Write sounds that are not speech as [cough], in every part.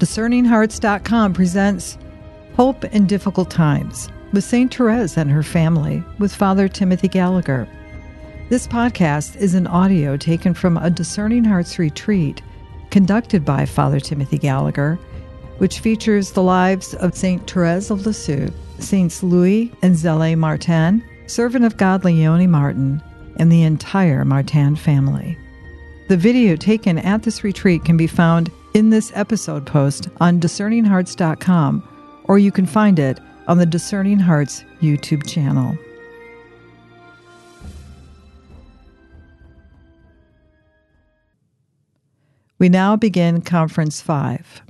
DiscerningHearts.com presents Hope in Difficult Times with St. Therese and her family with Father Timothy Gallagher. This podcast is an audio taken from a Discerning Hearts retreat conducted by Father Timothy Gallagher, which features the lives of St. Therese of Lisieux, Saints Louis and Zélie Martin, servant of God Leonie Martin, and the entire Martin family. The video taken at this retreat can be found in this episode post on discerninghearts.com, or you can find it on the Discerning Hearts YouTube channel. We now begin Conference 5.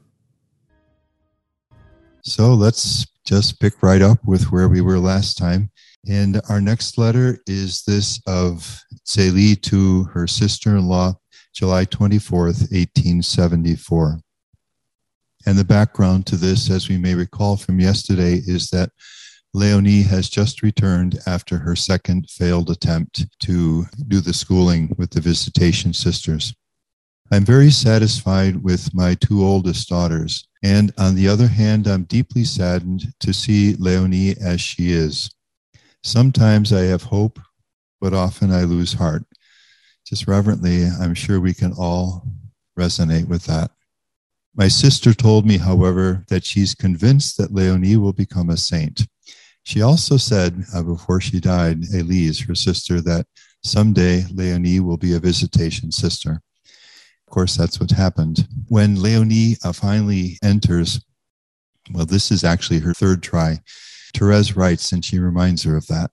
So let's just pick right up with where we were last time. And our next letter is this of Zélie to her sister in law, July 24th, 1874. And the background to this, as we may recall from yesterday, is that Leonie has just returned after her second failed attempt to do the schooling with the visitation sisters. I'm very satisfied with my two oldest daughters. And on the other hand, I'm deeply saddened to see Leonie as she is. Sometimes I have hope, but often I lose heart. Just reverently, I'm sure we can all resonate with that. My sister told me, however, that she's convinced that Leonie will become a saint. She also said uh, before she died, Elise, her sister, that someday Leonie will be a visitation sister. Of course, that's what happened. When Leonie uh, finally enters, well, this is actually her third try. Therese writes, and she reminds her of that.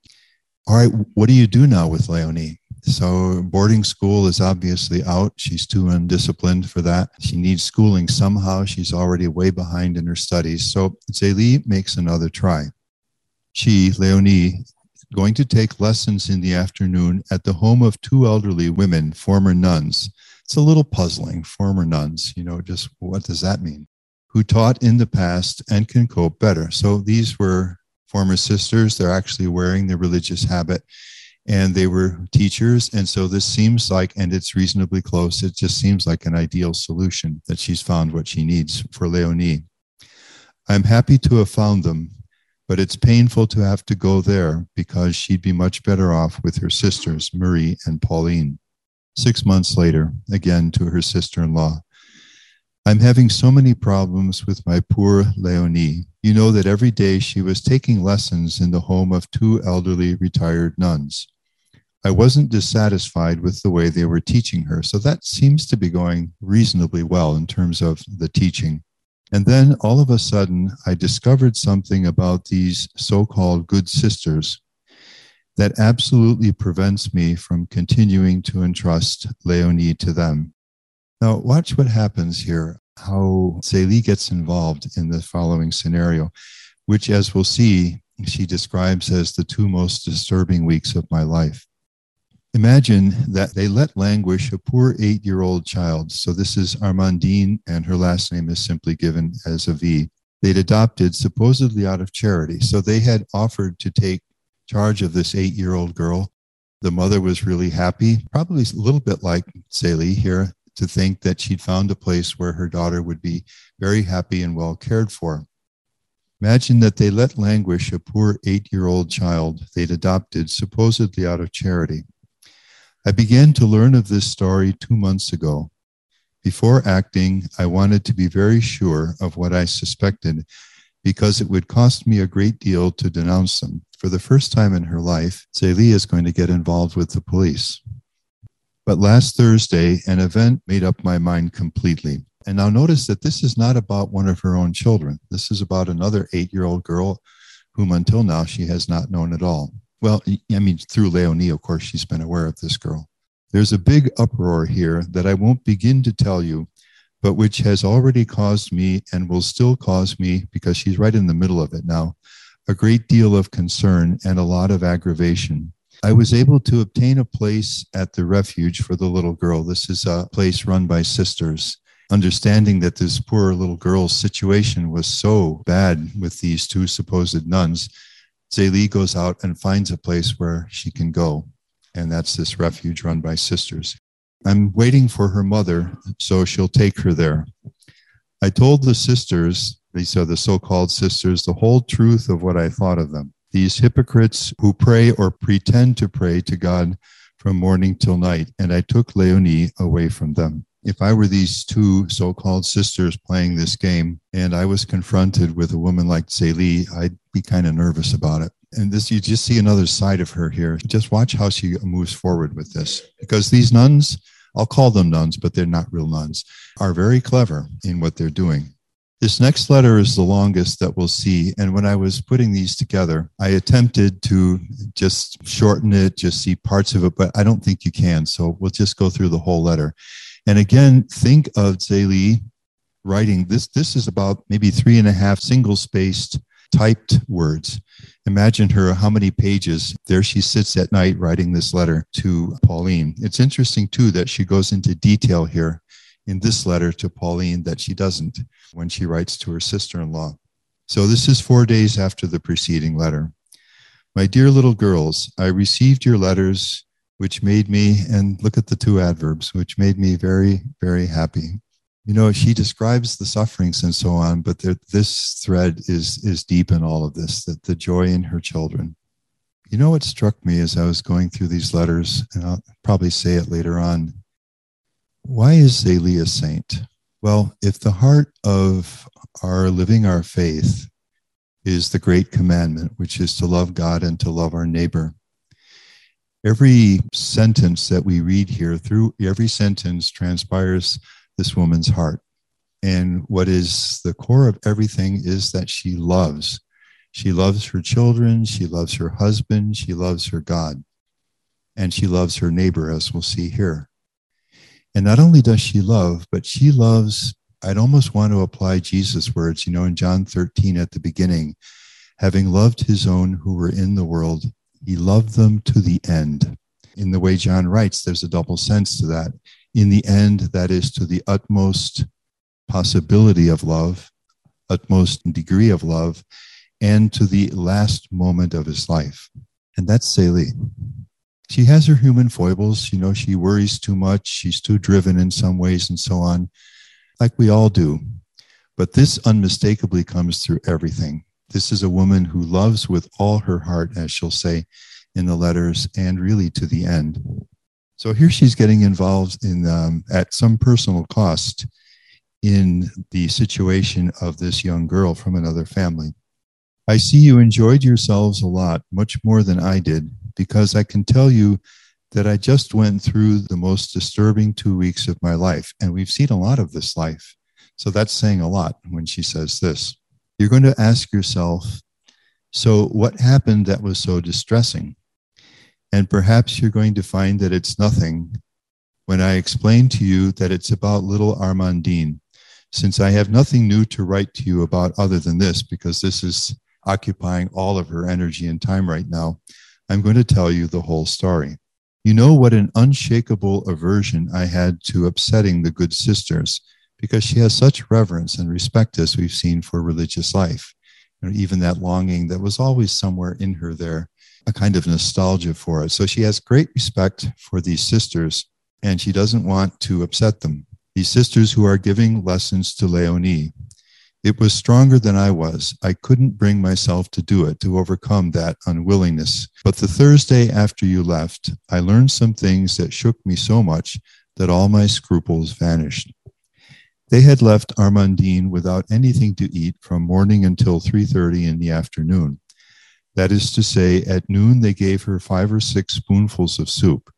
All right, what do you do now with Leonie? So boarding school is obviously out. She's too undisciplined for that. She needs schooling somehow. She's already way behind in her studies. So Zélie makes another try. She, Leonie, going to take lessons in the afternoon at the home of two elderly women, former nuns it's a little puzzling. Former nuns, you know, just what does that mean? Who taught in the past and can cope better. So these were former sisters. They're actually wearing the religious habit and they were teachers. And so this seems like, and it's reasonably close, it just seems like an ideal solution that she's found what she needs for Leonie. I'm happy to have found them, but it's painful to have to go there because she'd be much better off with her sisters, Marie and Pauline. Six months later, again to her sister in law. I'm having so many problems with my poor Leonie. You know that every day she was taking lessons in the home of two elderly retired nuns. I wasn't dissatisfied with the way they were teaching her, so that seems to be going reasonably well in terms of the teaching. And then all of a sudden, I discovered something about these so called good sisters that absolutely prevents me from continuing to entrust Leonie to them. Now, watch what happens here, how Zélie gets involved in the following scenario, which, as we'll see, she describes as the two most disturbing weeks of my life. Imagine that they let languish a poor eight year old child. So this is Armandine, and her last name is simply given as a V. They'd adopted supposedly out of charity. So they had offered to take charge of this eight year old girl. The mother was really happy, probably a little bit like Zélie here, to think that she'd found a place where her daughter would be very happy and well cared for. Imagine that they let languish a poor eight year old child they'd adopted supposedly out of charity. I began to learn of this story two months ago. Before acting, I wanted to be very sure of what I suspected because it would cost me a great deal to denounce them. For the first time in her life, Zélie is going to get involved with the police. But last Thursday, an event made up my mind completely. And now notice that this is not about one of her own children. This is about another eight year old girl whom until now she has not known at all. Well, I mean, through Leonie, of course, she's been aware of this girl. There's a big uproar here that I won't begin to tell you, but which has already caused me and will still cause me, because she's right in the middle of it now, a great deal of concern and a lot of aggravation. I was able to obtain a place at the refuge for the little girl. This is a place run by sisters. Understanding that this poor little girl's situation was so bad with these two supposed nuns, Zélie goes out and finds a place where she can go. And that's this refuge run by sisters. I'm waiting for her mother, so she'll take her there. I told the sisters, these are the so called sisters, the whole truth of what I thought of them. These hypocrites who pray or pretend to pray to God from morning till night, and I took Leonie away from them. If I were these two so called sisters playing this game and I was confronted with a woman like Zélie, I'd be kind of nervous about it. And this, you just see another side of her here. Just watch how she moves forward with this. Because these nuns, I'll call them nuns, but they're not real nuns, are very clever in what they're doing. This next letter is the longest that we'll see. And when I was putting these together, I attempted to just shorten it, just see parts of it, but I don't think you can. So we'll just go through the whole letter. And again, think of Zélie writing this. This is about maybe three and a half single spaced typed words. Imagine her how many pages. There she sits at night writing this letter to Pauline. It's interesting, too, that she goes into detail here in this letter to Pauline that she doesn't when she writes to her sister in law. So this is four days after the preceding letter. My dear little girls, I received your letters, which made me, and look at the two adverbs, which made me very, very happy. You know she describes the sufferings and so on but there, this thread is is deep in all of this that the joy in her children. You know what struck me as i was going through these letters and i'll probably say it later on. Why is Zélie a saint? Well if the heart of our living our faith is the great commandment which is to love god and to love our neighbor every sentence that we read here through every sentence transpires this woman's heart. And what is the core of everything is that she loves. She loves her children, she loves her husband, she loves her God, and she loves her neighbor, as we'll see here. And not only does she love, but she loves, I'd almost want to apply Jesus' words, you know, in John 13 at the beginning, having loved his own who were in the world, he loved them to the end. In the way John writes, there's a double sense to that in the end, that is to the utmost possibility of love, utmost degree of love, and to the last moment of his life. And that's Zélie. She has her human foibles. You know, she worries too much. She's too driven in some ways and so on, like we all do. But this unmistakably comes through everything. This is a woman who loves with all her heart, as she'll say in the letters, and really to the end. So here she's getting involved in um, at some personal cost in the situation of this young girl from another family. I see you enjoyed yourselves a lot, much more than I did, because I can tell you that I just went through the most disturbing two weeks of my life. And we've seen a lot of this life. So that's saying a lot when she says this. You're going to ask yourself, so what happened that was so distressing? And perhaps you're going to find that it's nothing when I explain to you that it's about little Armandine, since I have nothing new to write to you about other than this, because this is occupying all of her energy and time right now, I'm going to tell you the whole story. You know what an unshakable aversion I had to upsetting the good sisters, because she has such reverence and respect, as we've seen, for religious life. Know, even that longing that was always somewhere in her there a kind of nostalgia for it. So she has great respect for these sisters and she doesn't want to upset them. These sisters who are giving lessons to Leonie. It was stronger than I was. I couldn't bring myself to do it, to overcome that unwillingness. But the Thursday after you left, I learned some things that shook me so much that all my scruples vanished. They had left Armandine without anything to eat from morning until 3:30 in the afternoon. That is to say, at noon they gave her five or six spoonfuls of soup.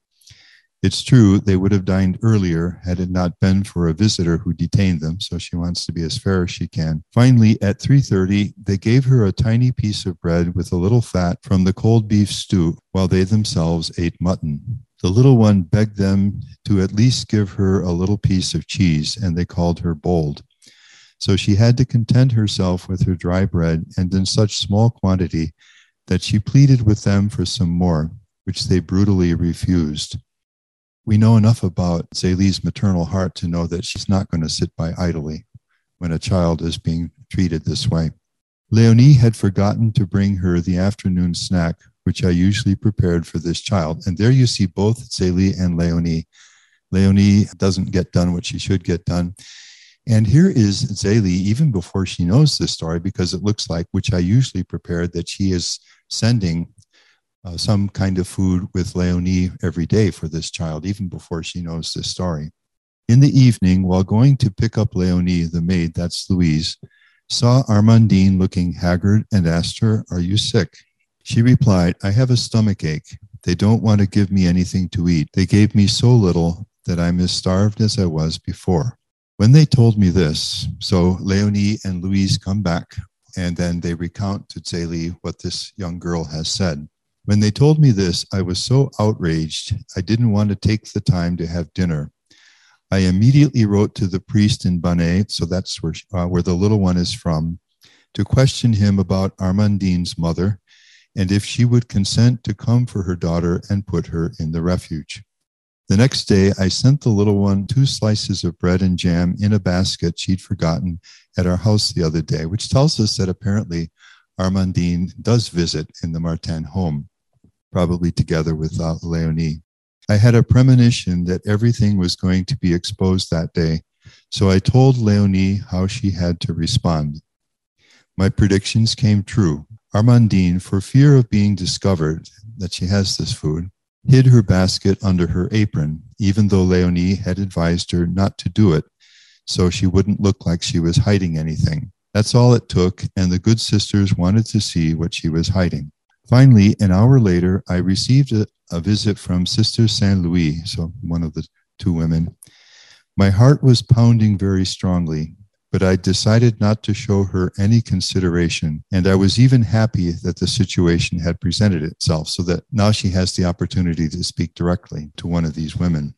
It's true they would have dined earlier had it not been for a visitor who detained them, so she wants to be as fair as she can. Finally, at 3:30, they gave her a tiny piece of bread with a little fat from the cold beef stew, while they themselves ate mutton. The little one begged them to at least give her a little piece of cheese, and they called her bold. So she had to content herself with her dry bread, and in such small quantity that she pleaded with them for some more, which they brutally refused. We know enough about Zélie's maternal heart to know that she's not going to sit by idly when a child is being treated this way. Leonie had forgotten to bring her the afternoon snack, which I usually prepared for this child. And there you see both Zélie and Leonie. Leonie doesn't get done what she should get done. And here is Zélie, even before she knows this story, because it looks like, which I usually prepared, that she is sending uh, some kind of food with Leonie every day for this child, even before she knows this story. In the evening, while going to pick up Leonie, the maid, that's Louise, saw Armandine looking haggard and asked her, Are you sick? She replied, I have a stomach ache. They don't want to give me anything to eat. They gave me so little that I'm as starved as I was before. When they told me this, so Leonie and Louise come back and then they recount to Zélie what this young girl has said. When they told me this, I was so outraged, I didn't want to take the time to have dinner. I immediately wrote to the priest in Bonnay, so that's where, uh, where the little one is from, to question him about Armandine's mother and if she would consent to come for her daughter and put her in the refuge. The next day, I sent the little one two slices of bread and jam in a basket she'd forgotten at our house the other day, which tells us that apparently Armandine does visit in the Martin home, probably together with uh, Leonie. I had a premonition that everything was going to be exposed that day, so I told Leonie how she had to respond. My predictions came true. Armandine, for fear of being discovered that she has this food, hid her basket under her apron, even though Leonie had advised her not to do it so she wouldn't look like she was hiding anything. That's all it took, and the good sisters wanted to see what she was hiding. Finally, an hour later, I received a, a visit from Sister Saint Louis, so one of the two women. My heart was pounding very strongly but I decided not to show her any consideration. And I was even happy that the situation had presented itself so that now she has the opportunity to speak directly to one of these women.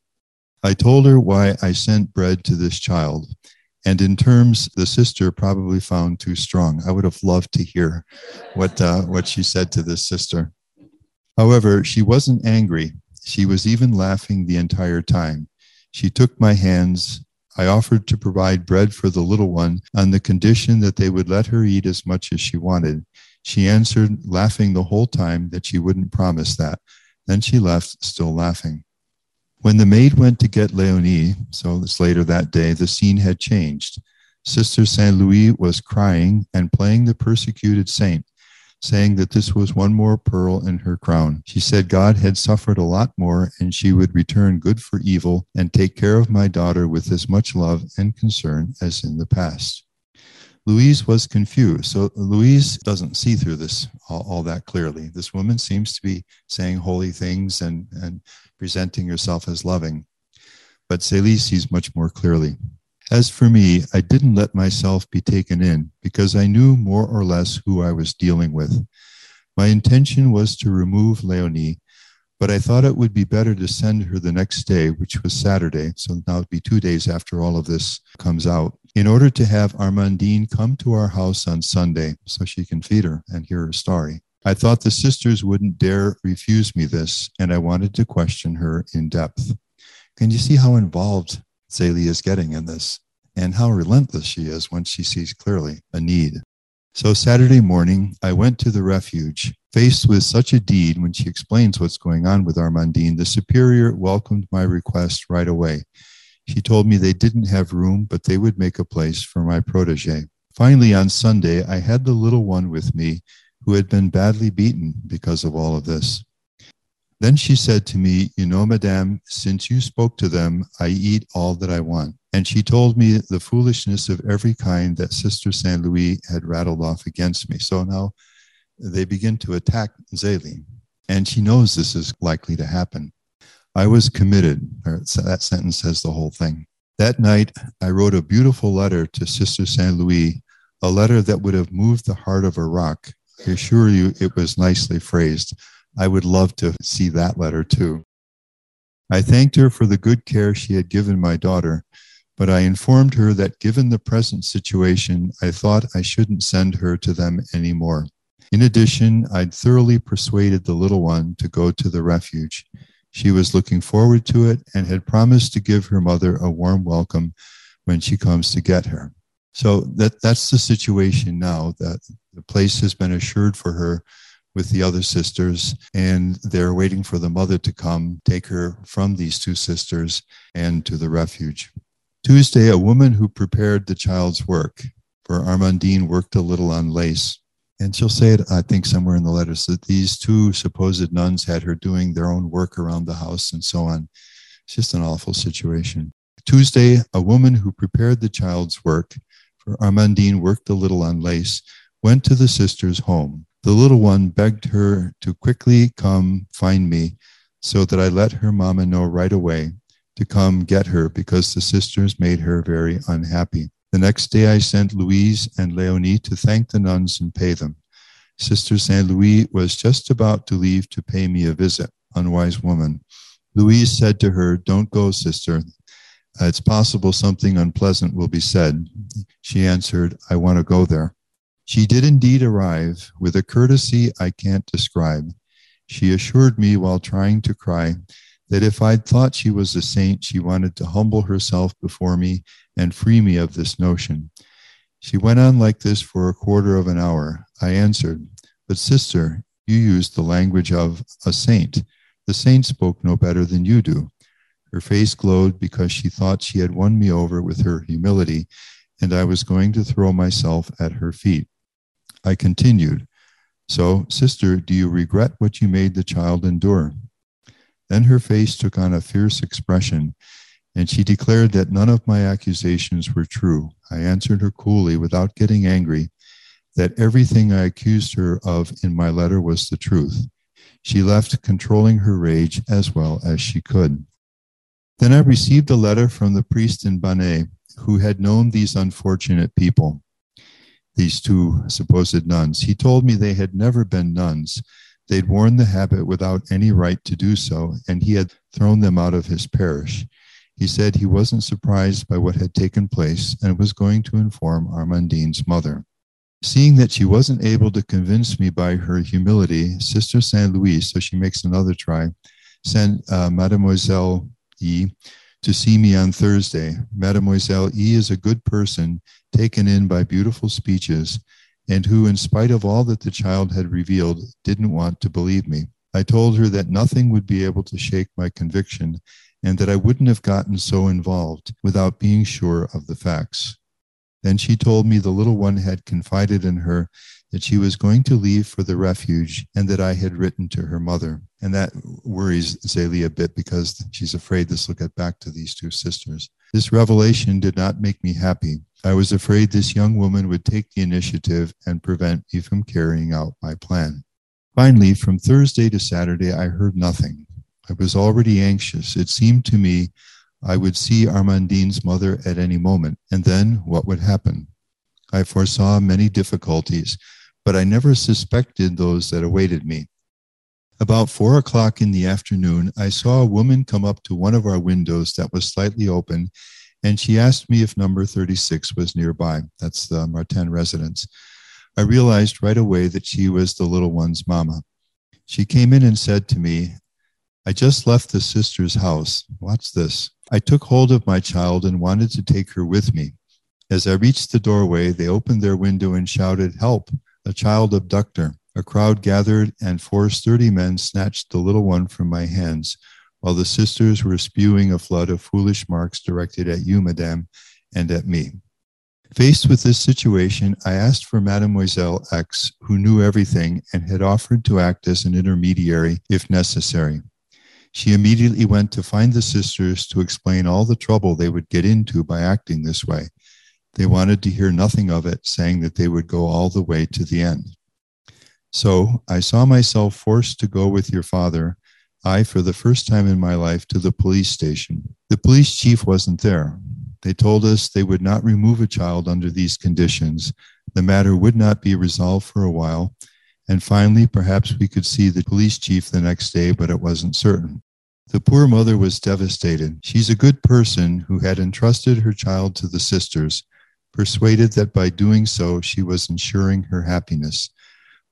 I told her why I sent bread to this child. And in terms the sister probably found too strong. I would have loved to hear what, uh, what she said to this sister. However, she wasn't angry. She was even laughing the entire time. She took my hands I offered to provide bread for the little one on the condition that they would let her eat as much as she wanted. She answered, laughing the whole time, that she wouldn't promise that. Then she left, still laughing. When the maid went to get Leonie, so it's later that day, the scene had changed. Sister Saint Louis was crying and playing the persecuted saint saying that this was one more pearl in her crown. She said God had suffered a lot more and she would return good for evil and take care of my daughter with as much love and concern as in the past. Louise was confused. So Louise doesn't see through this all, all, that clearly. This woman seems to be saying holy things and, and presenting herself as loving. But Zélie sees much more clearly. As for me, I didn't let myself be taken in because I knew more or less who I was dealing with. My intention was to remove Leonie, but I thought it would be better to send her the next day, which was Saturday. So now it'd be two days after all of this comes out, in order to have Armandine come to our house on Sunday so she can feed her and hear her story. I thought the sisters wouldn't dare refuse me this, and I wanted to question her in depth. Can you see how involved Zélie is getting in this and how relentless she is when she sees clearly a need. So Saturday morning, I went to the refuge. Faced with such a deed, when she explains what's going on with Armandine, the superior welcomed my request right away. She told me they didn't have room, but they would make a place for my protege. Finally, on Sunday, I had the little one with me who had been badly beaten because of all of this. Then she said to me, You know, Madame, since you spoke to them, I eat all that I want. And she told me the foolishness of every kind that Sister Saint Louis had rattled off against me. So now they begin to attack Zélie. And she knows this is likely to happen. I was committed. That sentence says the whole thing. That night, I wrote a beautiful letter to Sister Saint Louis, a letter that would have moved the heart of a rock. I assure you it was nicely phrased. I would love to see that letter too. I thanked her for the good care she had given my daughter, but I informed her that given the present situation, I thought I shouldn't send her to them anymore. In addition, I'd thoroughly persuaded the little one to go to the refuge. She was looking forward to it and had promised to give her mother a warm welcome when she comes to get her. So that, that's the situation now that the place has been assured for her with the other sisters, and they're waiting for the mother to come take her from these two sisters and to the refuge. Tuesday, a woman who prepared the child's work, for Armandine worked a little on lace. And she'll say it, I think, somewhere in the letters that these two supposed nuns had her doing their own work around the house and so on. It's just an awful situation. Tuesday, a woman who prepared the child's work, for Armandine worked a little on lace, went to the sister's home. The little one begged her to quickly come find me so that I let her mama know right away to come get her because the sisters made her very unhappy. The next day I sent Louise and Leonie to thank the nuns and pay them. Sister Saint Louis was just about to leave to pay me a visit. Unwise woman. Louise said to her, Don't go, sister. It's possible something unpleasant will be said. She answered, I want to go there. She did indeed arrive with a courtesy I can't describe. She assured me while trying to cry that if I'd thought she was a saint, she wanted to humble herself before me and free me of this notion. She went on like this for a quarter of an hour. I answered, But sister, you used the language of a saint. The saint spoke no better than you do. Her face glowed because she thought she had won me over with her humility, and I was going to throw myself at her feet. I continued, So, sister, do you regret what you made the child endure? Then her face took on a fierce expression, and she declared that none of my accusations were true. I answered her coolly, without getting angry, that everything I accused her of in my letter was the truth. She left, controlling her rage as well as she could. Then I received a letter from the priest in Banat who had known these unfortunate people these two supposed nuns. He told me they had never been nuns. They'd worn the habit without any right to do so, and he had thrown them out of his parish. He said he wasn't surprised by what had taken place and was going to inform Armandine's mother. Seeing that she wasn't able to convince me by her humility, Sister Saint Louis, so she makes another try, sent uh, Mademoiselle E to see me on Thursday. Mademoiselle E is a good person, taken in by beautiful speeches, and who, in spite of all that the child had revealed, didn't want to believe me. I told her that nothing would be able to shake my conviction and that I wouldn't have gotten so involved without being sure of the facts. Then she told me the little one had confided in her that she was going to leave for the refuge and that I had written to her mother. And that worries Zélie a bit because she's afraid this will get back to these two sisters. This revelation did not make me happy. I was afraid this young woman would take the initiative and prevent me from carrying out my plan. Finally, from Thursday to Saturday, I heard nothing. I was already anxious. It seemed to me I would see Armandine's mother at any moment, and then what would happen? I foresaw many difficulties, but I never suspected those that awaited me. About four o'clock in the afternoon, I saw a woman come up to one of our windows that was slightly open, and she asked me if number 36 was nearby. That's the Martin residence. I realized right away that she was the little one's mama. She came in and said to me, I just left the sister's house. Watch this. I took hold of my child and wanted to take her with me. As I reached the doorway, they opened their window and shouted, Help, a child abductor. A crowd gathered, and four sturdy men snatched the little one from my hands, while the sisters were spewing a flood of foolish marks directed at you, madame, and at me. Faced with this situation, I asked for Mademoiselle X, who knew everything and had offered to act as an intermediary if necessary. She immediately went to find the sisters to explain all the trouble they would get into by acting this way. They wanted to hear nothing of it, saying that they would go all the way to the end. So I saw myself forced to go with your father, I, for the first time in my life, to the police station. The police chief wasn't there. They told us they would not remove a child under these conditions. The matter would not be resolved for a while, and finally, perhaps we could see the police chief the next day, but it wasn't certain. The poor mother was devastated. She's a good person who had entrusted her child to the sisters, persuaded that by doing so she was ensuring her happiness.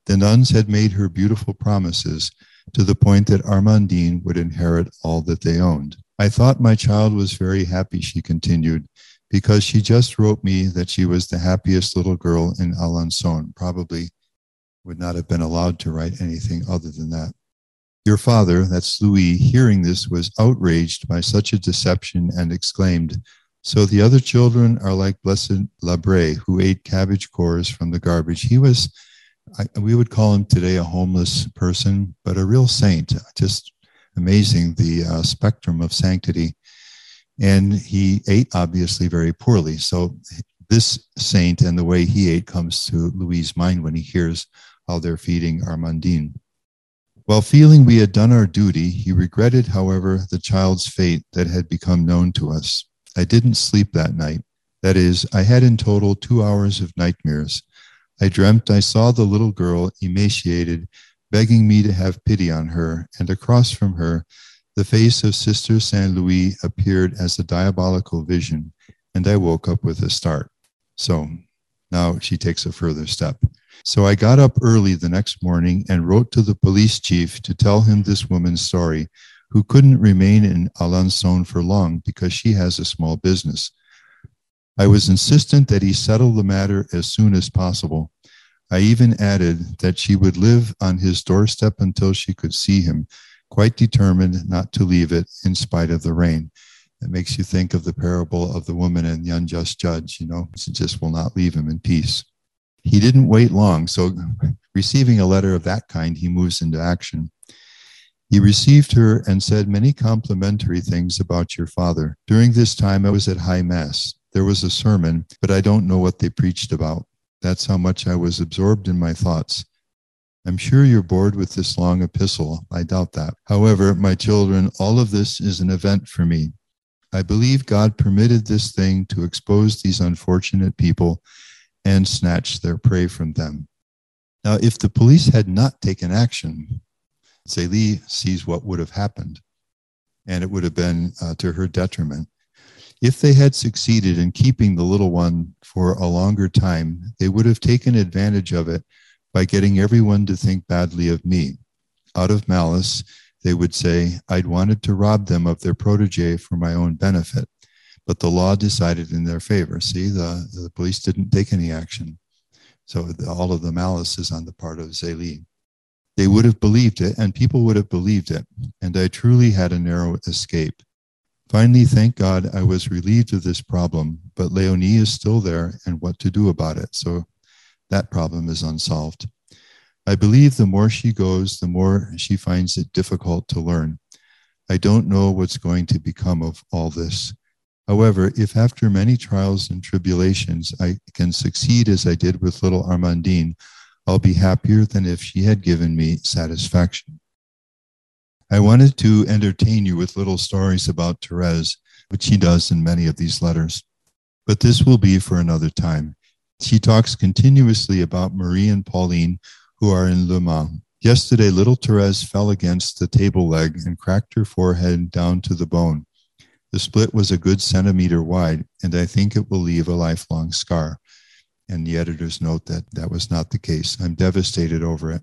The nuns had made her beautiful promises to the point that Armandine would inherit all that they owned. I thought my child was very happy, she continued, because she just wrote me that she was the happiest little girl in Alençon, probably would not have been allowed to write anything other than that. Your father, that's Louis, hearing this, was outraged by such a deception and exclaimed, So the other children are like Blessed Labre, who ate cabbage cores from the garbage. He was, I, we would call him today a homeless person, but a real saint. Just amazing the uh, spectrum of sanctity. And he ate obviously very poorly. So this saint and the way he ate comes to Louis' mind when he hears how they're feeding Armandine. While feeling we had done our duty, he regretted, however, the child's fate that had become known to us. I didn't sleep that night. That is, I had in total two hours of nightmares. I dreamt I saw the little girl, emaciated, begging me to have pity on her, and across from her, the face of Sister Saint Louis appeared as a diabolical vision, and I woke up with a start. So now she takes a further step. So I got up early the next morning and wrote to the police chief to tell him this woman's story, who couldn't remain in Alençon for long because she has a small business. I was insistent that he settle the matter as soon as possible. I even added that she would live on his doorstep until she could see him, quite determined not to leave it in spite of the rain. It makes you think of the parable of the woman and the unjust judge, you know, she just will not leave him in peace. He didn't wait long, so receiving a letter of that kind, he moves into action. He received her and said many complimentary things about your father. During this time, I was at High Mass. There was a sermon, but I don't know what they preached about. That's how much I was absorbed in my thoughts. I'm sure you're bored with this long epistle. I doubt that. However, my children, all of this is an event for me. I believe God permitted this thing to expose these unfortunate people and snatch their prey from them. Now, if the police had not taken action, Zélie sees what would have happened, and it would have been uh, to her detriment. If they had succeeded in keeping the little one for a longer time, they would have taken advantage of it by getting everyone to think badly of me. Out of malice, they would say, I'd wanted to rob them of their protege for my own benefit, but the law decided in their favor. See, the, the police didn't take any action. So all of the malice is on the part of Zélie they would have believed it and people would have believed it. And I truly had a narrow escape. Finally, thank God I was relieved of this problem, but Leonie is still there and what to do about it. So that problem is unsolved. I believe the more she goes, the more she finds it difficult to learn. I don't know what's going to become of all this. However, if after many trials and tribulations I can succeed as I did with little Armandine, I'll be happier than if she had given me satisfaction. I wanted to entertain you with little stories about Therese, which she does in many of these letters. But this will be for another time. She talks continuously about Marie and Pauline, who are in Le Mans. Yesterday, little Therese fell against the table leg and cracked her forehead down to the bone. The split was a good centimeter wide, and I think it will leave a lifelong scar. And the editors note that that was not the case. I'm devastated over it.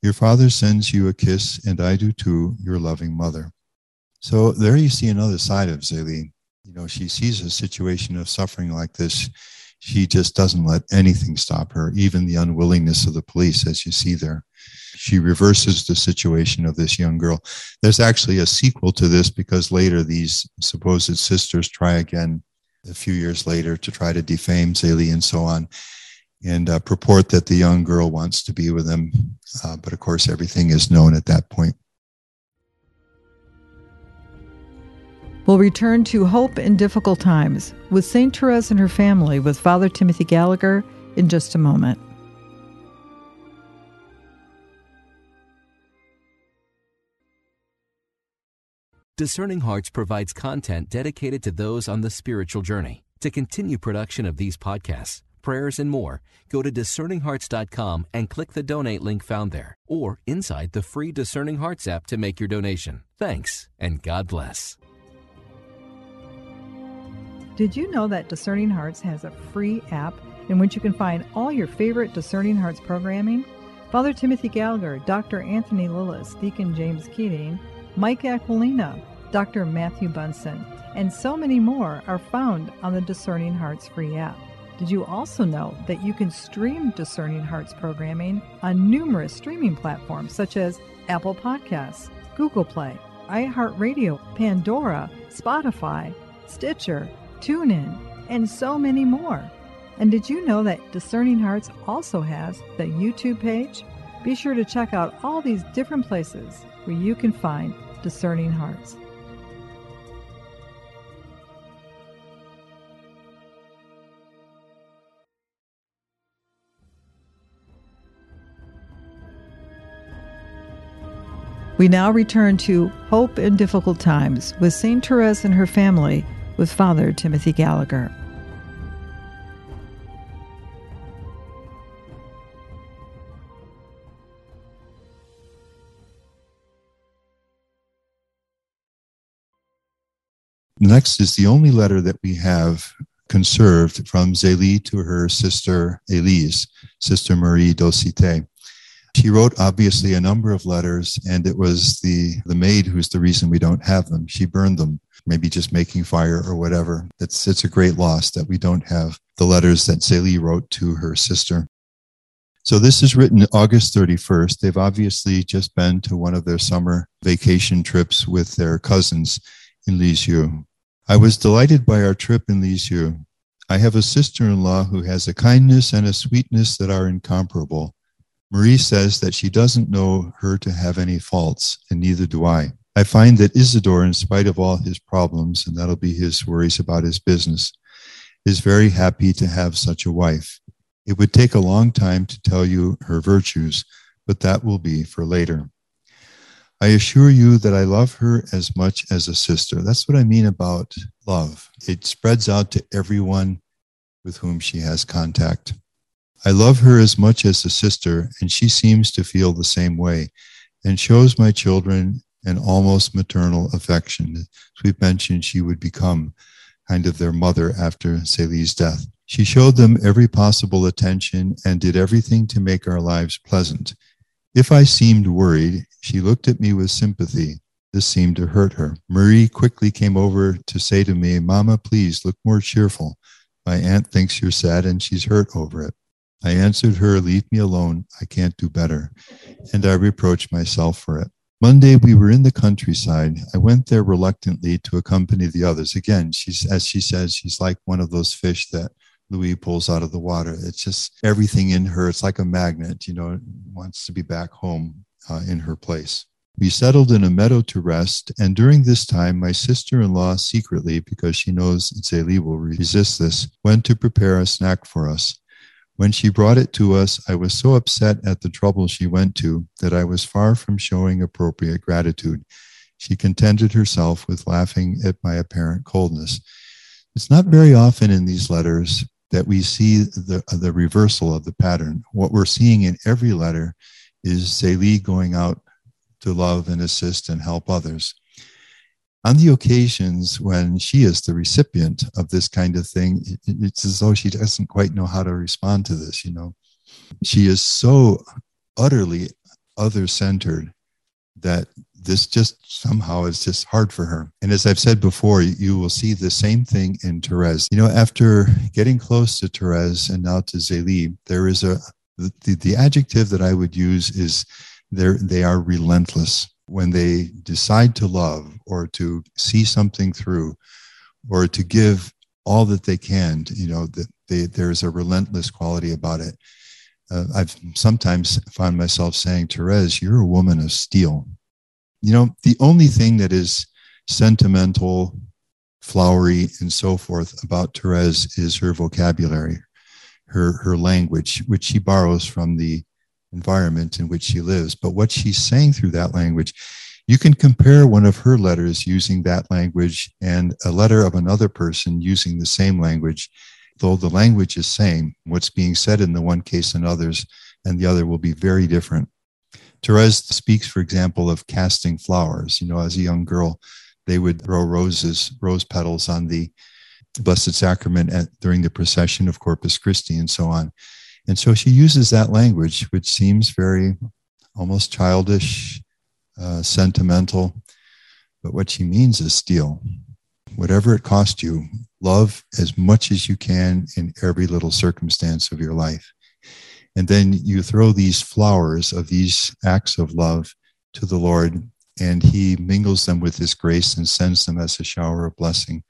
Your father sends you a kiss, and I do too, your loving mother. So there you see another side of Zélie. You know, she sees a situation of suffering like this. She just doesn't let anything stop her, even the unwillingness of the police, as you see there. She reverses the situation of this young girl. There's actually a sequel to this because later these supposed sisters try again a few years later to try to defame Zélie and so on, and uh, purport that the young girl wants to be with him. Uh, but of course, everything is known at that point. We'll return to hope in difficult times with St. Therese and her family with Father Timothy Gallagher in just a moment. Discerning Hearts provides content dedicated to those on the spiritual journey. To continue production of these podcasts, prayers, and more, go to discerninghearts.com and click the donate link found there, or inside the free Discerning Hearts app to make your donation. Thanks, and God bless. Did you know that Discerning Hearts has a free app in which you can find all your favorite Discerning Hearts programming? Father Timothy Gallagher, Dr. Anthony Lilles, Deacon James Keating, Mike Aquilina, Dr. Matthew Bunson, and so many more are found on the Discerning Hearts free app. Did you also know that you can stream Discerning Hearts programming on numerous streaming platforms such as Apple Podcasts, Google Play, iHeartRadio, Pandora, Spotify, Stitcher, Tune in, and so many more. And did you know that Discerning Hearts also has the YouTube page? Be sure to check out all these different places where you can find Discerning Hearts. We now return to Hope in Difficult Times with St. Therese and her family with Father Timothy Gallagher. Next is the only letter that we have conserved from Zélie to her sister Elise, Sister Marie Dosithée. She wrote obviously a number of letters, and it was the, the maid who's the reason we don't have them. She burned them, maybe just making fire or whatever. It's, it's a great loss that we don't have the letters that Zélie wrote to her sister. So this is written August 31st. They've obviously just been to one of their summer vacation trips with their cousins in Lisieux. I was delighted by our trip in Lisieux. I have a sister in law who has a kindness and a sweetness that are incomparable. Marie says that she doesn't know her to have any faults, and neither do I. I find that Isidore, in spite of all his problems, and that'll be his worries about his business, is very happy to have such a wife. It would take a long time to tell you her virtues, but that will be for later. I assure you that I love her as much as a sister. That's what I mean about love. It spreads out to everyone with whom she has contact. I love her as much as a sister, and she seems to feel the same way and shows my children an almost maternal affection. As we've mentioned, she would become kind of their mother after Zélie's death. She showed them every possible attention and did everything to make our lives pleasant. If I seemed worried, she looked at me with sympathy. This seemed to hurt her. Marie quickly came over to say to me, Mama, please look more cheerful. My aunt thinks you're sad and she's hurt over it. I answered her, Leave me alone. I can't do better. And I reproached myself for it. Monday, we were in the countryside. I went there reluctantly to accompany the others. Again, she's, as she says, she's like one of those fish that Louis pulls out of the water. It's just everything in her. It's like a magnet, you know, wants to be back home uh, in her place. We settled in a meadow to rest, and during this time, my sister in law secretly, because she knows Zélie will resist this, went to prepare a snack for us. When she brought it to us, I was so upset at the trouble she went to that I was far from showing appropriate gratitude. She contented herself with laughing at my apparent coldness. It's not very often in these letters that we see the, the reversal of the pattern. What we're seeing in every letter is Zélie going out to love and assist and help others. On the occasions when she is the recipient of this kind of thing, it's as though she doesn't quite know how to respond to this, you know. She is so utterly other centered that this just somehow is just hard for her. And as I've said before, you will see the same thing in Therese. You know, after getting close to Therese and now to Zélie, there is a the, the adjective that I would use is they they are relentless when they decide to love or to see something through or to give all that they can you know that they, there's a relentless quality about it. Uh, i've sometimes found myself saying therese you're a woman of steel. You know the only thing that is sentimental flowery and so forth about therese is her vocabulary her her language which she borrows from the environment in which she lives. But what she's saying through that language, you can compare one of her letters using that language and a letter of another person using the same language, though the language is same. What's being said in the one case and others and the other will be very different. Therese speaks, for example, of casting flowers. You know, as a young girl, they would throw roses, rose petals on the Blessed Sacrament at, during the procession of Corpus Christi and so on. And so she uses that language, which seems very almost childish, uh, sentimental. But what she means is steel. Whatever it costs you, love as much as you can in every little circumstance of your life. And then you throw these flowers of these acts of love to the Lord, and He mingles them with His grace and sends them as a shower of blessing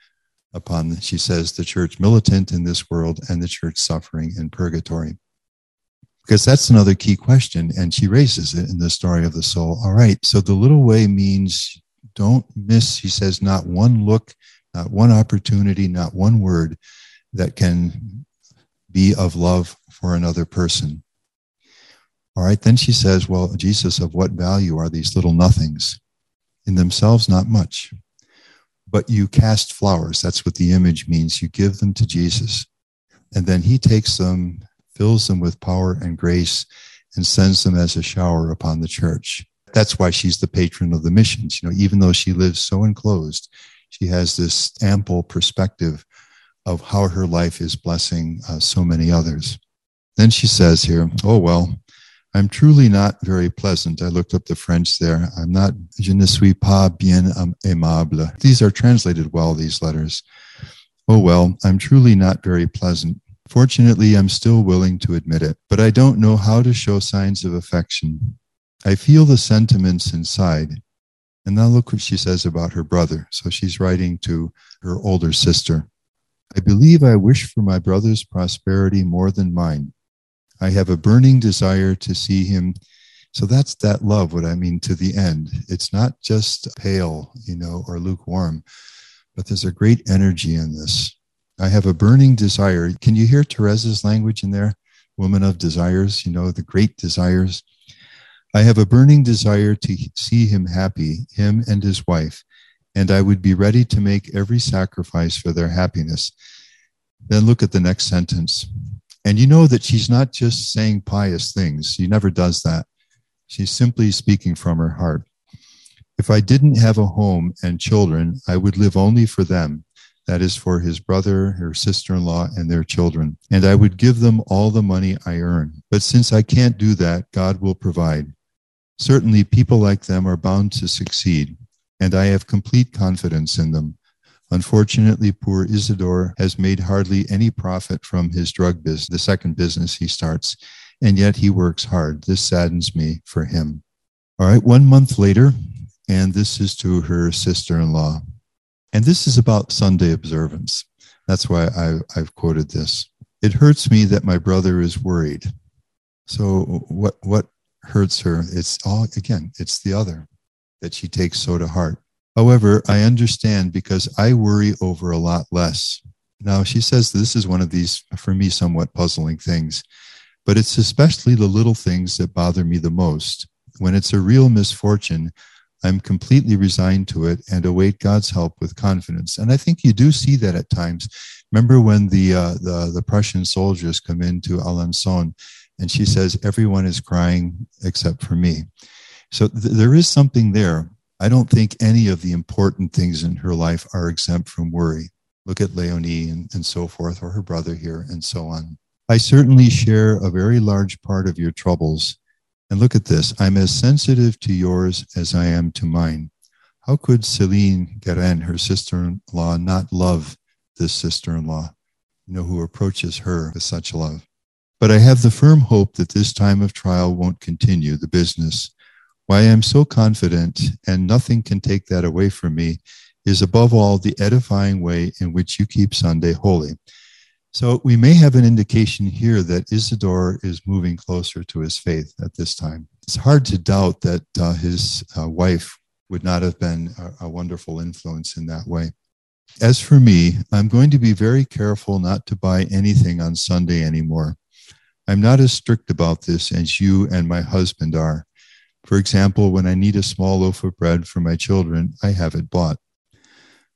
upon, she says, the church militant in this world and the church suffering in purgatory. Because that's another key question. And she raises it in the story of the soul. All right. So the little way means don't miss, she says, not one look, not one opportunity, not one word that can be of love for another person. All right. Then she says, well, Jesus, of what value are these little nothings? In themselves, not much but you cast flowers. That's what the image means. You give them to Jesus. And then he takes them, fills them with power and grace, and sends them as a shower upon the church. That's why she's the patron of the missions. You know, even though she lives so enclosed, she has this ample perspective of how her life is blessing uh, so many others. Then she says here, Oh, well, I'm truly not very pleasant. I looked up the French there. I'm not, je ne suis pas bien aimable. These are translated well, these letters. Oh well, I'm truly not very pleasant. Fortunately, I'm still willing to admit it, but I don't know how to show signs of affection. I feel the sentiments inside. And now look what she says about her brother. So she's writing to her older sister. I believe I wish for my brother's prosperity more than mine. I have a burning desire to see him. So that's that love, what I mean to the end. It's not just pale, you know, or lukewarm, but there's a great energy in this. I have a burning desire. Can you hear Teresa's language in there? Woman of desires, you know, the great desires. I have a burning desire to see him happy, him and his wife, and I would be ready to make every sacrifice for their happiness. Then look at the next sentence. And you know that she's not just saying pious things. She never does that. She's simply speaking from her heart. If I didn't have a home and children, I would live only for them. That is for his brother, her sister in law, and their children. And I would give them all the money I earn. But since I can't do that, God will provide. Certainly, people like them are bound to succeed, and I have complete confidence in them. Unfortunately, poor Isidore has made hardly any profit from his drug business, the second business he starts, and yet he works hard. This saddens me for him. All right, one month later, and this is to her sister in law. And this is about Sunday observance. That's why I, have quoted this. It hurts me that my brother is worried. So, what, what hurts her? It's all, again, it's the other that she takes so to heart. However, I understand because I worry over a lot less. Now, she says this is one of these, for me, somewhat puzzling things, but it's especially the little things that bother me the most. When it's a real misfortune, I'm completely resigned to it and await God's help with confidence. And I think you do see that at times. Remember when the uh, the, the Prussian soldiers come into Alençon, and she says everyone is crying except for me. So th- there is something there. I don't think any of the important things in her life are exempt from worry. Look at Leonie and, and so forth, or her brother here, and so on. I certainly share a very large part of your troubles. And look at this I'm as sensitive to yours as I am to mine. How could Celine Guerin, her sister in law, not love this sister in law, you know, who approaches her with such love? But I have the firm hope that this time of trial won't continue the business why I am so confident, and nothing can take that away from me, is above all the edifying way in which you keep Sunday holy. So we may have an indication here that Isidore is moving closer to his faith at this time. It's hard to doubt that uh, his uh, wife would not have been a, a wonderful influence in that way. As for me, I'm going to be very careful not to buy anything on Sunday anymore. I'm not as strict about this as you and my husband are. For example, when I need a small loaf of bread for my children, I have it bought.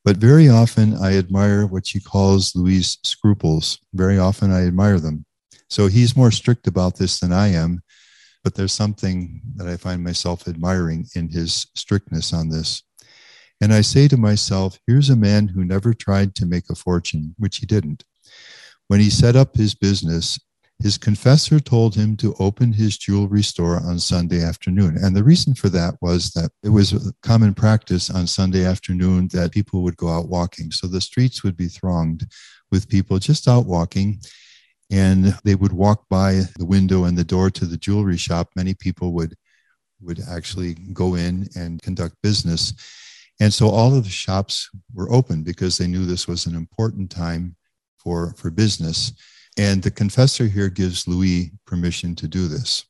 But very often I admire what she calls Louis' scruples. Very often I admire them. So he's more strict about this than I am, but there's something that I find myself admiring in his strictness on this. And I say to myself, here's a man who never tried to make a fortune, which he didn't. When he set up his business, his confessor told him to open his jewelry store on Sunday afternoon. And the reason for that was that it was common practice on Sunday afternoon that people would go out walking. So the streets would be thronged with people just out walking. And they would walk by the window and the door to the jewelry shop. Many people would would actually go in and conduct business. And so all of the shops were open because they knew this was an important time for, for business. And the confessor here gives Louis permission to do this,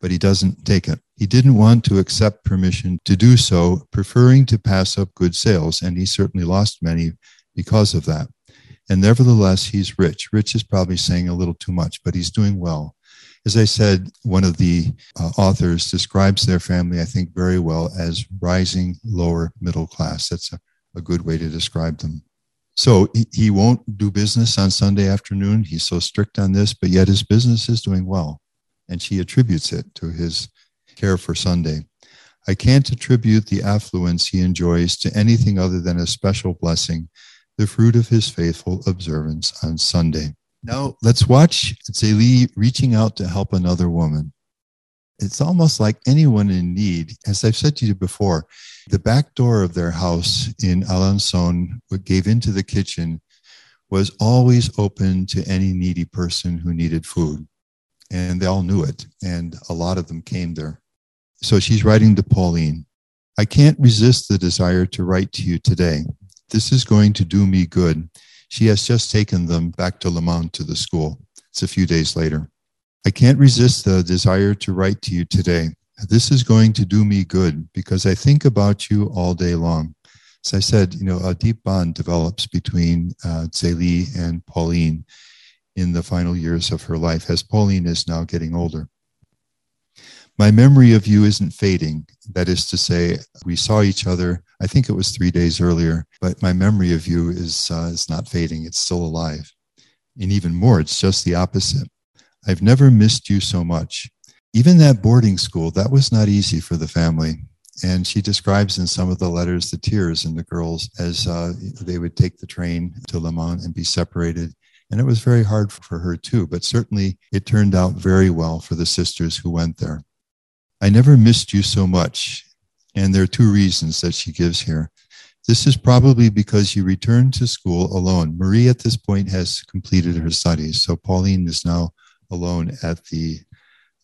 but he doesn't take it. He didn't want to accept permission to do so, preferring to pass up good sales, and he certainly lost many because of that. And nevertheless, he's rich. Rich is probably saying a little too much, but he's doing well. As I said, one of the uh, authors describes their family, I think, very well as rising lower middle class. That's a, a good way to describe them. So he, he won't do business on Sunday afternoon. He's so strict on this, but yet his business is doing well. And she attributes it to his care for Sunday. I can't attribute the affluence he enjoys to anything other than a special blessing, the fruit of his faithful observance on Sunday. Now let's watch Zélie reaching out to help another woman. It's almost like anyone in need. As I've said to you before, the back door of their house in Alençon, what gave into the kitchen, was always open to any needy person who needed food. And they all knew it. And a lot of them came there. So she's writing to Pauline I can't resist the desire to write to you today. This is going to do me good she has just taken them back to Le Mans to the school. It's a few days later. I can't resist the desire to write to you today. This is going to do me good because I think about you all day long. As I said, you know, a deep bond develops between uh, Zélie and Pauline in the final years of her life as Pauline is now getting older. My memory of you isn't fading. That is to say, we saw each other, I think it was three days earlier, but my memory of you is, uh, is not fading. It's still alive. And even more, it's just the opposite. I've never missed you so much. Even that boarding school, that was not easy for the family. And she describes in some of the letters the tears in the girls as uh, they would take the train to Le Mans and be separated. And it was very hard for her too, but certainly it turned out very well for the sisters who went there. I never missed you so much. And there are two reasons that she gives here. This is probably because you returned to school alone. Marie at this point has completed her studies, so Pauline is now alone at the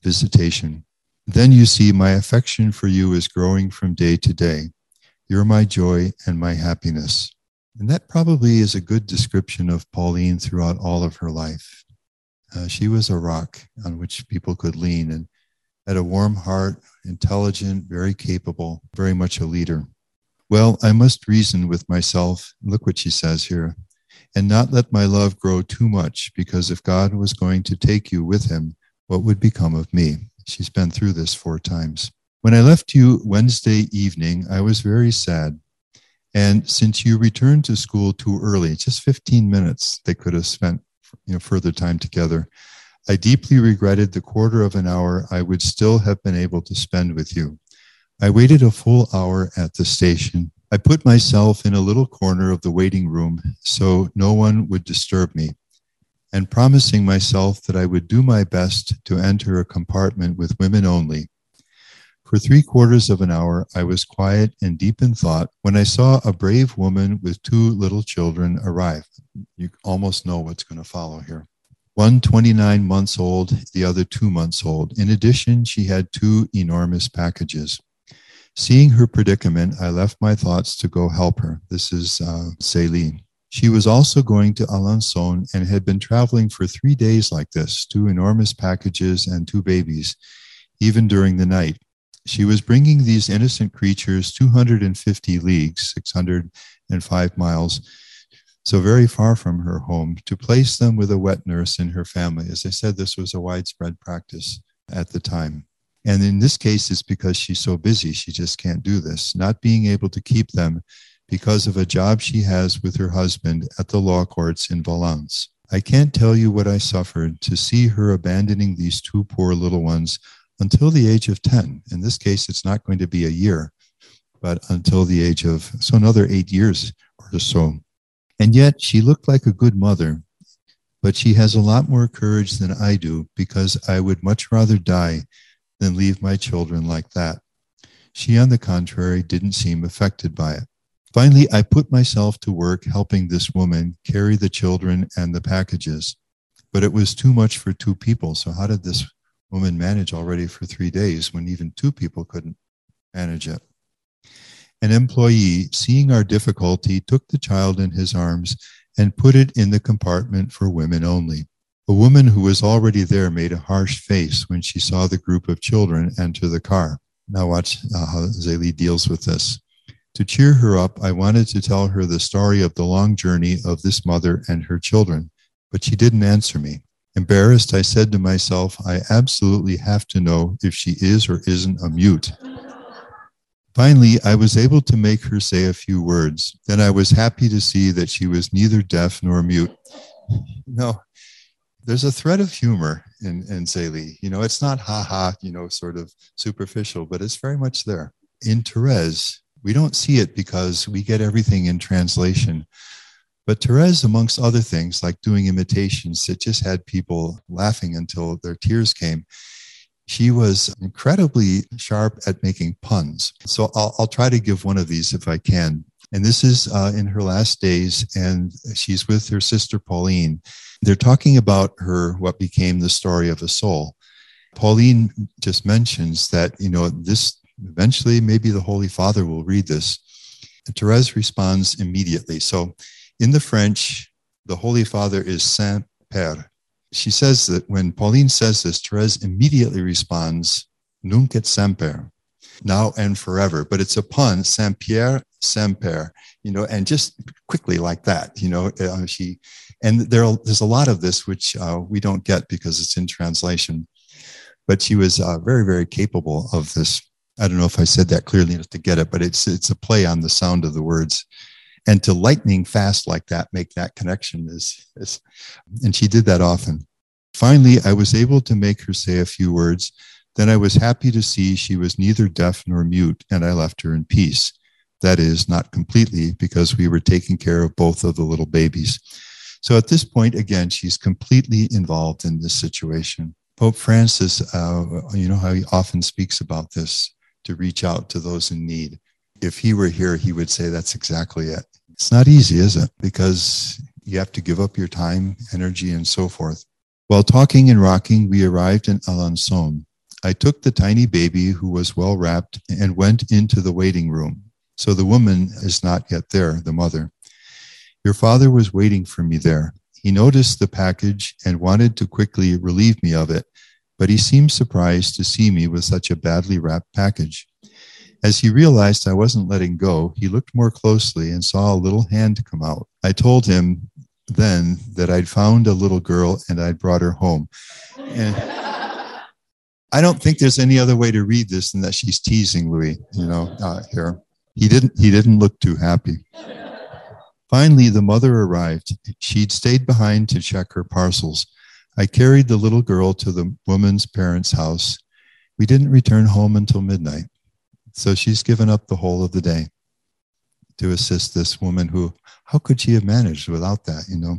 visitation. Then you see, my affection for you is growing from day to day. You're my joy and my happiness. And that probably is a good description of Pauline throughout all of her life. Uh, she was a rock on which people could lean. And had a warm heart, intelligent, very capable, very much a leader. Well, I must reason with myself. Look what she says here. And not let my love grow too much, because if God was going to take you with him, what would become of me? She's been through this four times. When I left you Wednesday evening, I was very sad. And since you returned to school too early, just 15 minutes they could have spent you know, further time together. I deeply regretted the quarter of an hour I would still have been able to spend with you. I waited a full hour at the station. I put myself in a little corner of the waiting room so no one would disturb me, and promising myself that I would do my best to enter a compartment with women only. For three quarters of an hour, I was quiet and deep in thought when I saw a brave woman with two little children arrive. You almost know what's going to follow here one 29 months old, the other two months old. In addition, she had two enormous packages. Seeing her predicament, I left my thoughts to go help her. This is uh, Céline. She was also going to Alençon and had been traveling for three days like this, two enormous packages and two babies, even during the night. She was bringing these innocent creatures 250 leagues, 605 miles, so very far from her home, to place them with a wet nurse in her family. As I said, this was a widespread practice at the time. And in this case, it's because she's so busy, she just can't do this. Not being able to keep them because of a job she has with her husband at the law courts in Valence. I can't tell you what I suffered to see her abandoning these two poor little ones until the age of 10. In this case, it's not going to be a year, but until the age of, so another eight years or so. And yet she looked like a good mother, but she has a lot more courage than I do because I would much rather die than leave my children like that. She, on the contrary, didn't seem affected by it. Finally, I put myself to work helping this woman carry the children and the packages, but it was too much for two people. So, how did this woman manage already for three days when even two people couldn't manage it? An employee, seeing our difficulty, took the child in his arms and put it in the compartment for women only. A woman who was already there made a harsh face when she saw the group of children enter the car. Now, watch uh, how Zélie deals with this. To cheer her up, I wanted to tell her the story of the long journey of this mother and her children, but she didn't answer me. Embarrassed, I said to myself, I absolutely have to know if she is or isn't a mute. Finally, I was able to make her say a few words. Then I was happy to see that she was neither deaf nor mute. [laughs] No, there's a thread of humor in, in Zélie. You know, it's not ha ha, you know, sort of superficial, but it's very much there. In Therese, we don't see it because we get everything in translation. But Therese, amongst other things, like doing imitations that just had people laughing until their tears came, she was incredibly sharp at making puns. So I'll, I'll try to give one of these if I can. And this is uh, in her last days, and she's with her sister Pauline they're talking about her, what became the story of a soul. Pauline just mentions that, you know, this eventually maybe the Holy Father will read this. And Therese responds immediately. So in the French, the Holy Father is Saint Père. She says that when Pauline says this, Therese immediately responds, Nunc et semper, now and forever. But it's a pun, Saint Pierre, Semper, you know, and just quickly like that, you know, uh, she and there, there's a lot of this which uh, we don't get because it's in translation. But she was uh, very, very capable of this. I don't know if I said that clearly enough to get it, but it's it's a play on the sound of the words, and to lightning fast like that, make that connection is, is and she did that often. Finally, I was able to make her say a few words. Then I was happy to see she was neither deaf nor mute, and I left her in peace. That is, not completely, because we were taking care of both of the little babies. So at this point, again, she's completely involved in this situation. Pope Francis, uh, you know how he often speaks about this to reach out to those in need. If he were here, he would say that's exactly it. It's not easy, is it? Because you have to give up your time, energy, and so forth. While talking and rocking, we arrived in Alençon. I took the tiny baby who was well wrapped and went into the waiting room. So the woman is not yet there, the mother. Your father was waiting for me there. He noticed the package and wanted to quickly relieve me of it, but he seemed surprised to see me with such a badly wrapped package. As he realized I wasn't letting go, he looked more closely and saw a little hand come out. I told him then that I'd found a little girl and I'd brought her home. And I don't think there's any other way to read this than that she's teasing Louis, you know, uh, here. He didn't, he didn't look too happy. Finally, the mother arrived. She'd stayed behind to check her parcels. I carried the little girl to the woman's parents' house. We didn't return home until midnight. So she's given up the whole of the day to assist this woman who, how could she have managed without that, you know?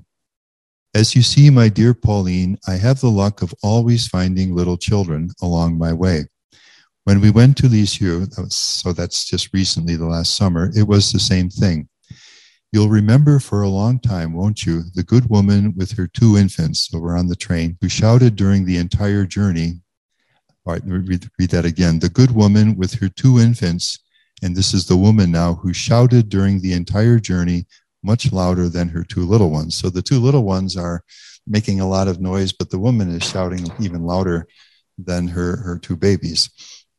As you see, my dear Pauline, I have the luck of always finding little children along my way. When we went to Lisieux, so that's just recently the last summer, it was the same thing. You'll remember for a long time, won't you, the good woman with her two infants over on the train who shouted during the entire journey. All right, read, read that again. The good woman with her two infants, and this is the woman now who shouted during the entire journey much louder than her two little ones. So the two little ones are making a lot of noise, but the woman is shouting even louder than her, her two babies.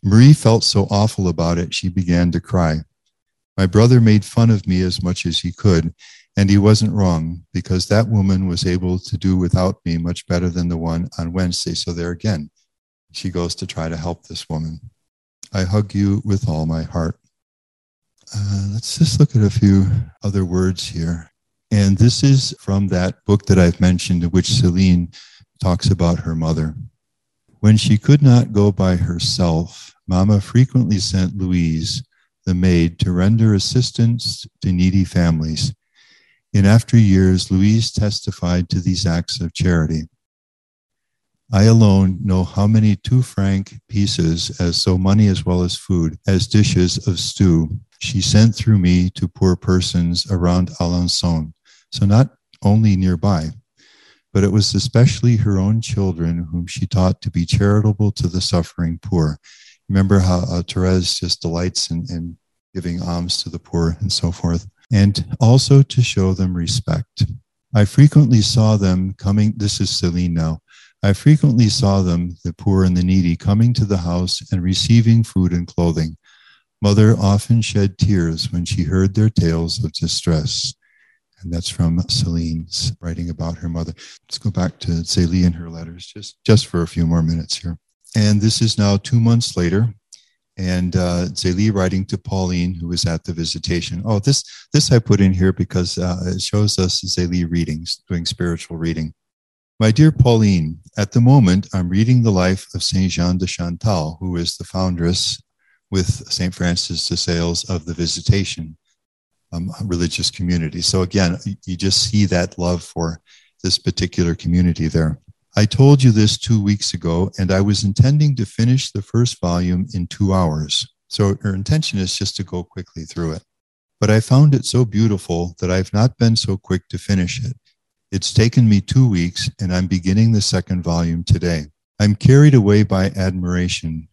Marie felt so awful about it, she began to cry. My brother made fun of me as much as he could, and he wasn't wrong because that woman was able to do without me much better than the one on Wednesday. So, there again, she goes to try to help this woman. I hug you with all my heart. Uh, let's just look at a few other words here. And this is from that book that I've mentioned, in which Celine talks about her mother. When she could not go by herself, Mama frequently sent Louise the maid to render assistance to needy families. In after years, Louise testified to these acts of charity. I alone know how many two franc pieces, as so money as well as food, as dishes of stew, she sent through me to poor persons around Alençon. So not only nearby, but it was especially her own children whom she taught to be charitable to the suffering poor remember how uh, Therese just delights in, in giving alms to the poor and so forth, and also to show them respect. I frequently saw them coming. This is Celine now. I frequently saw them, the poor and the needy, coming to the house and receiving food and clothing. Mother often shed tears when she heard their tales of distress. And that's from Celine's writing about her mother. Let's go back to Zélie and her letters just, just for a few more minutes here. And this is now two months later. And uh, writing to Pauline, who was at the visitation. Oh, this this I put in here because uh, it shows us Zélie readings, doing spiritual reading. My dear Pauline, at the moment, I'm reading the life of Saint Jean de Chantal, who is the foundress with Saint Francis de Sales of the Visitation um, religious community. So again, you just see that love for this particular community there. I told you this two weeks ago, and I was intending to finish the first volume in two hours. So her intention is just to go quickly through it. But I found it so beautiful that I've not been so quick to finish it. It's taken me two weeks, and I'm beginning the second volume today. I'm carried away by admiration.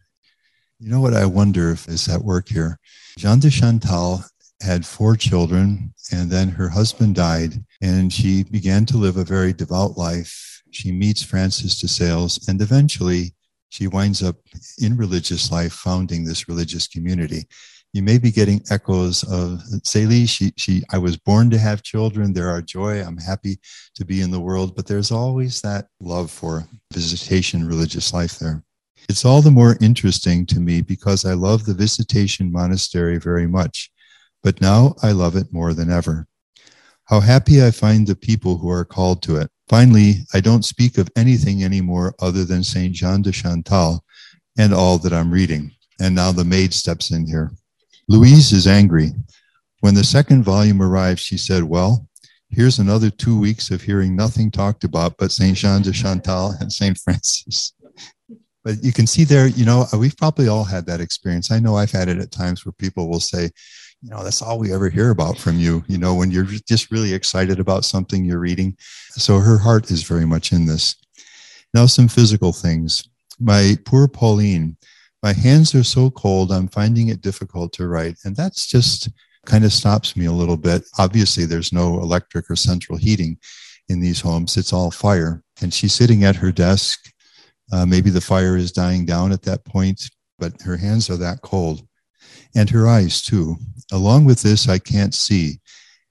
You know what I wonder if is at work here? Jean de Chantal had four children, and then her husband died, and she began to live a very devout life. She meets Francis de Sales, and eventually she winds up in religious life, founding this religious community. You may be getting echoes of Zélie. She, she, I was born to have children. There are joy. I'm happy to be in the world, but there's always that love for visitation religious life there. It's all the more interesting to me because I love the Visitation Monastery very much but now I love it more than ever. How happy I find the people who are called to it. Finally, I don't speak of anything anymore other than Saint Jean de Chantal and all that I'm reading. And now the maid steps in here. Louise is angry. When the second volume arrived, she said, Well, here's another two weeks of hearing nothing talked about but Saint Jean de Chantal and Saint Francis. But you can see there, you know, we've probably all had that experience. I know I've had it at times where people will say, you know that's all we ever hear about from you you know when you're just really excited about something you're reading. So her heart is very much in this. Now some physical things. My poor pauline my hands are so cold i'm finding it difficult to write and that's just kind of stops me a little bit. Obviously there's no electric or central heating in these homes. It's all fire. And she's sitting at her desk uh, maybe the fire is dying down at that point but her hands are that cold and her eyes too. Along with this, I can't see.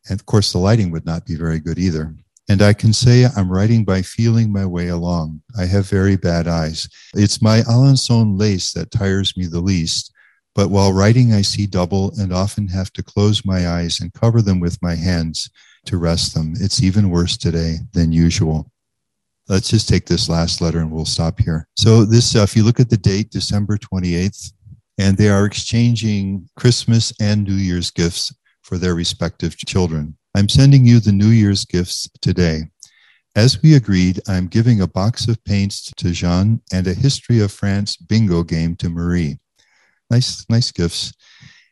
And of course, the lighting would not be very good either. And I can say I'm writing by feeling my way along. I have very bad eyes. It's my Alençon lace that tires me the least. But while writing, I see double and often have to close my eyes and cover them with my hands to rest them. It's even worse today than usual. Let's just take this last letter and we'll stop here. So, this, uh, if you look at the date, December 28th, and they are exchanging Christmas and New Year's gifts for their respective children. I'm sending you the New Year's gifts today. As we agreed, I'm giving a box of paints to Jeanne and a history of France bingo game to Marie. Nice, nice gifts.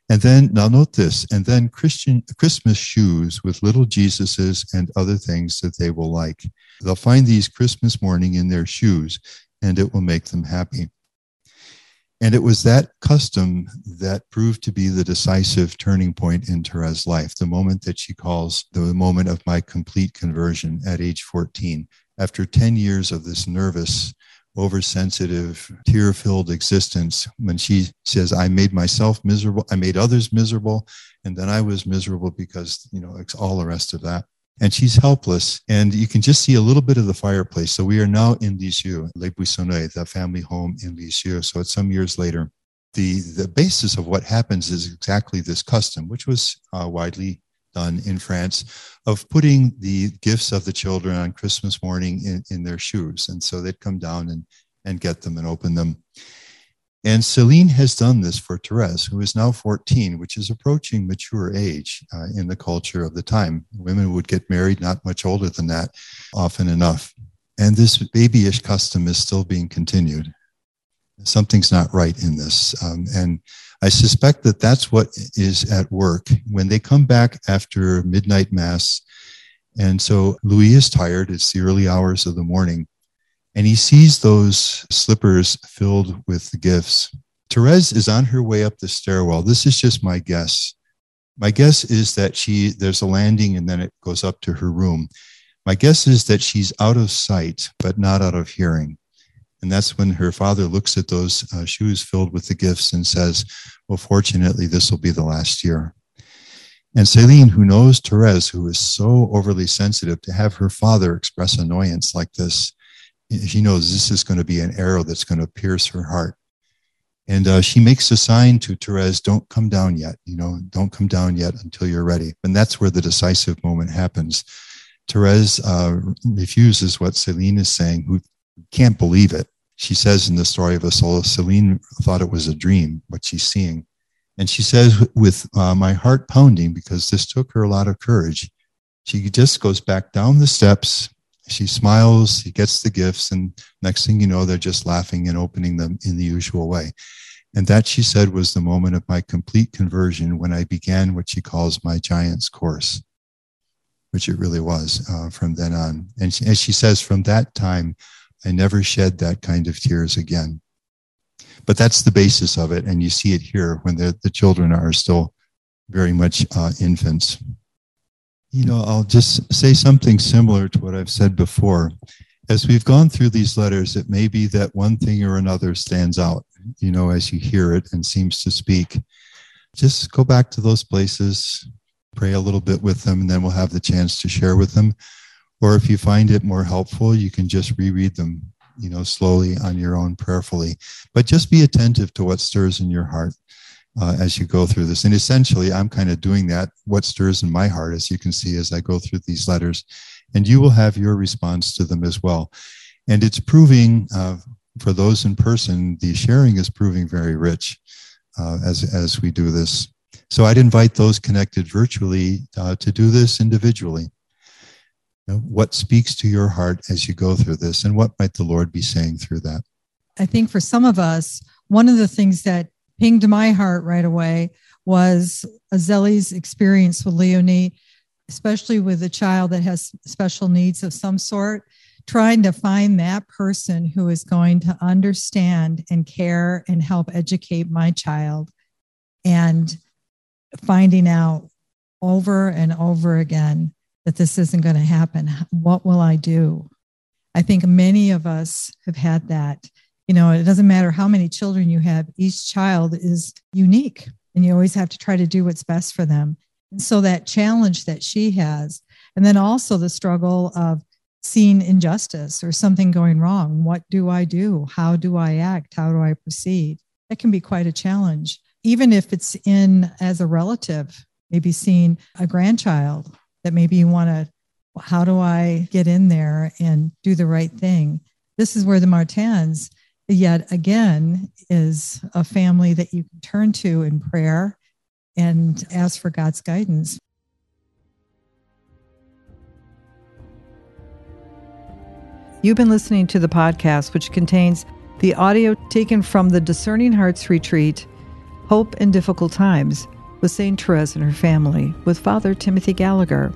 And then, now note this, and then Christian Christmas shoes with little Jesuses and other things that they will like. They'll find these Christmas morning in their shoes, and it will make them happy. And it was that custom that proved to be the decisive turning point in Therese' life, the moment that she calls the moment of my complete conversion at age 14. After 10 years of this nervous, oversensitive, tear filled existence, when she says, I made myself miserable, I made others miserable, and then I was miserable because, you know, it's all the rest of that and she's helpless. And you can just see a little bit of the fireplace. So we are now in Lisieux, Les Buissonnets, the family home in Lisieux. So it's some years later. The, the basis of what happens is exactly this custom, which was uh, widely done in France, of putting the gifts of the children on Christmas morning in, in their shoes. And so they'd come down and, and get them and open them. And Celine has done this for Therese, who is now 14, which is approaching mature age uh, in the culture of the time. Women would get married not much older than that, often enough. And this babyish custom is still being continued. Something's not right in this. Um, and I suspect that that's what is at work when they come back after midnight mass. And so Louis is tired. It's the early hours of the morning and he sees those slippers filled with the gifts. Therese is on her way up the stairwell. This is just my guess. My guess is that she there's a landing and then it goes up to her room. My guess is that she's out of sight, but not out of hearing. And that's when her father looks at those uh, shoes filled with the gifts and says, Well, fortunately, this will be the last year. And Celine, who knows Therese, who is so overly sensitive, to have her father express annoyance like this, she knows this is going to be an arrow that's going to pierce her heart. And uh, she makes a sign to Therese, don't come down yet, you know, don't come down yet until you're ready. And that's where the decisive moment happens. Therese uh, refuses what Celine is saying, who can't believe it. She says in the story of a soul, Celine thought it was a dream, what she's seeing. And she says, with uh, my heart pounding, because this took her a lot of courage, she just goes back down the steps. She smiles, she gets the gifts, and next thing you know, they're just laughing and opening them in the usual way. And that, she said, was the moment of my complete conversion when I began what she calls my giant's course, which it really was uh, from then on. And she, as she says, from that time, I never shed that kind of tears again. But that's the basis of it. And you see it here when the, the children are still very much uh, infants. You know, I'll just say something similar to what I've said before. As we've gone through these letters, it may be that one thing or another stands out, you know, as you hear it and seems to speak. Just go back to those places, pray a little bit with them, and then we'll have the chance to share with them. Or if you find it more helpful, you can just reread them, you know, slowly on your own prayerfully. But just be attentive to what stirs in your heart uh, as you go through this. And essentially, I'm kind of doing that, what stirs in my heart, as you can see as I go through these letters. And you will have your response to them as well. And it's proving, uh, for those in person, the sharing is proving very rich uh, as, as we do this. So I'd invite those connected virtually uh, to do this individually. Know, what speaks to your heart as you go through this, and what might the Lord be saying through that? I think for some of us, one of the things that pinged my heart right away was Zélie's experience with Leonie, especially with a child that has special needs of some sort, trying to find that person who is going to understand and care and help educate my child and finding out over and over again that this isn't going to happen. What will I do? I think many of us have had that. You know, it doesn't matter how many children you have, each child is unique, and you always have to try to do what's best for them. And so that challenge that she has, and then also the struggle of seeing injustice or something going wrong. What do I do? How do I act? How do I proceed? That can be quite a challenge, even if it's in as a relative, maybe seeing a grandchild that maybe you want to how do I get in there and do the right thing? This is where the Martins, yet again, is a family that you can turn to in prayer and ask for God's guidance. You've been listening to the podcast, which contains the audio taken from the Discerning Hearts retreat, Hope in Difficult Times with St. Therese and her family with Father Timothy Gallagher.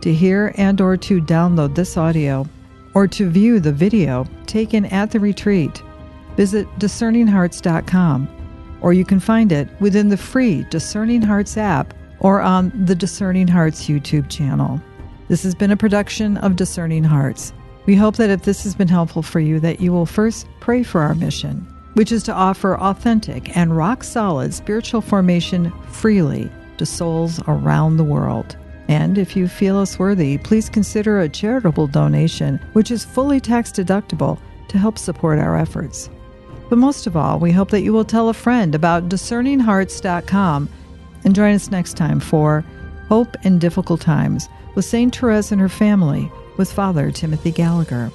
To hear and or to download this audio or to view the video taken at the retreat, visit discerninghearts.com or you can find it within the free Discerning Hearts app or on the Discerning Hearts YouTube channel. This has been a production of Discerning Hearts. We hope that if this has been helpful for you that you will first pray for our mission which is to offer authentic and rock solid spiritual formation freely to souls around the world. And if you feel us worthy, please consider a charitable donation, which is fully tax deductible to help support our efforts. But most of all, we hope that you will tell a friend about discerninghearts.com and join us next time for Hope in Difficult Times with St. Therese and her family with Father Timothy Gallagher.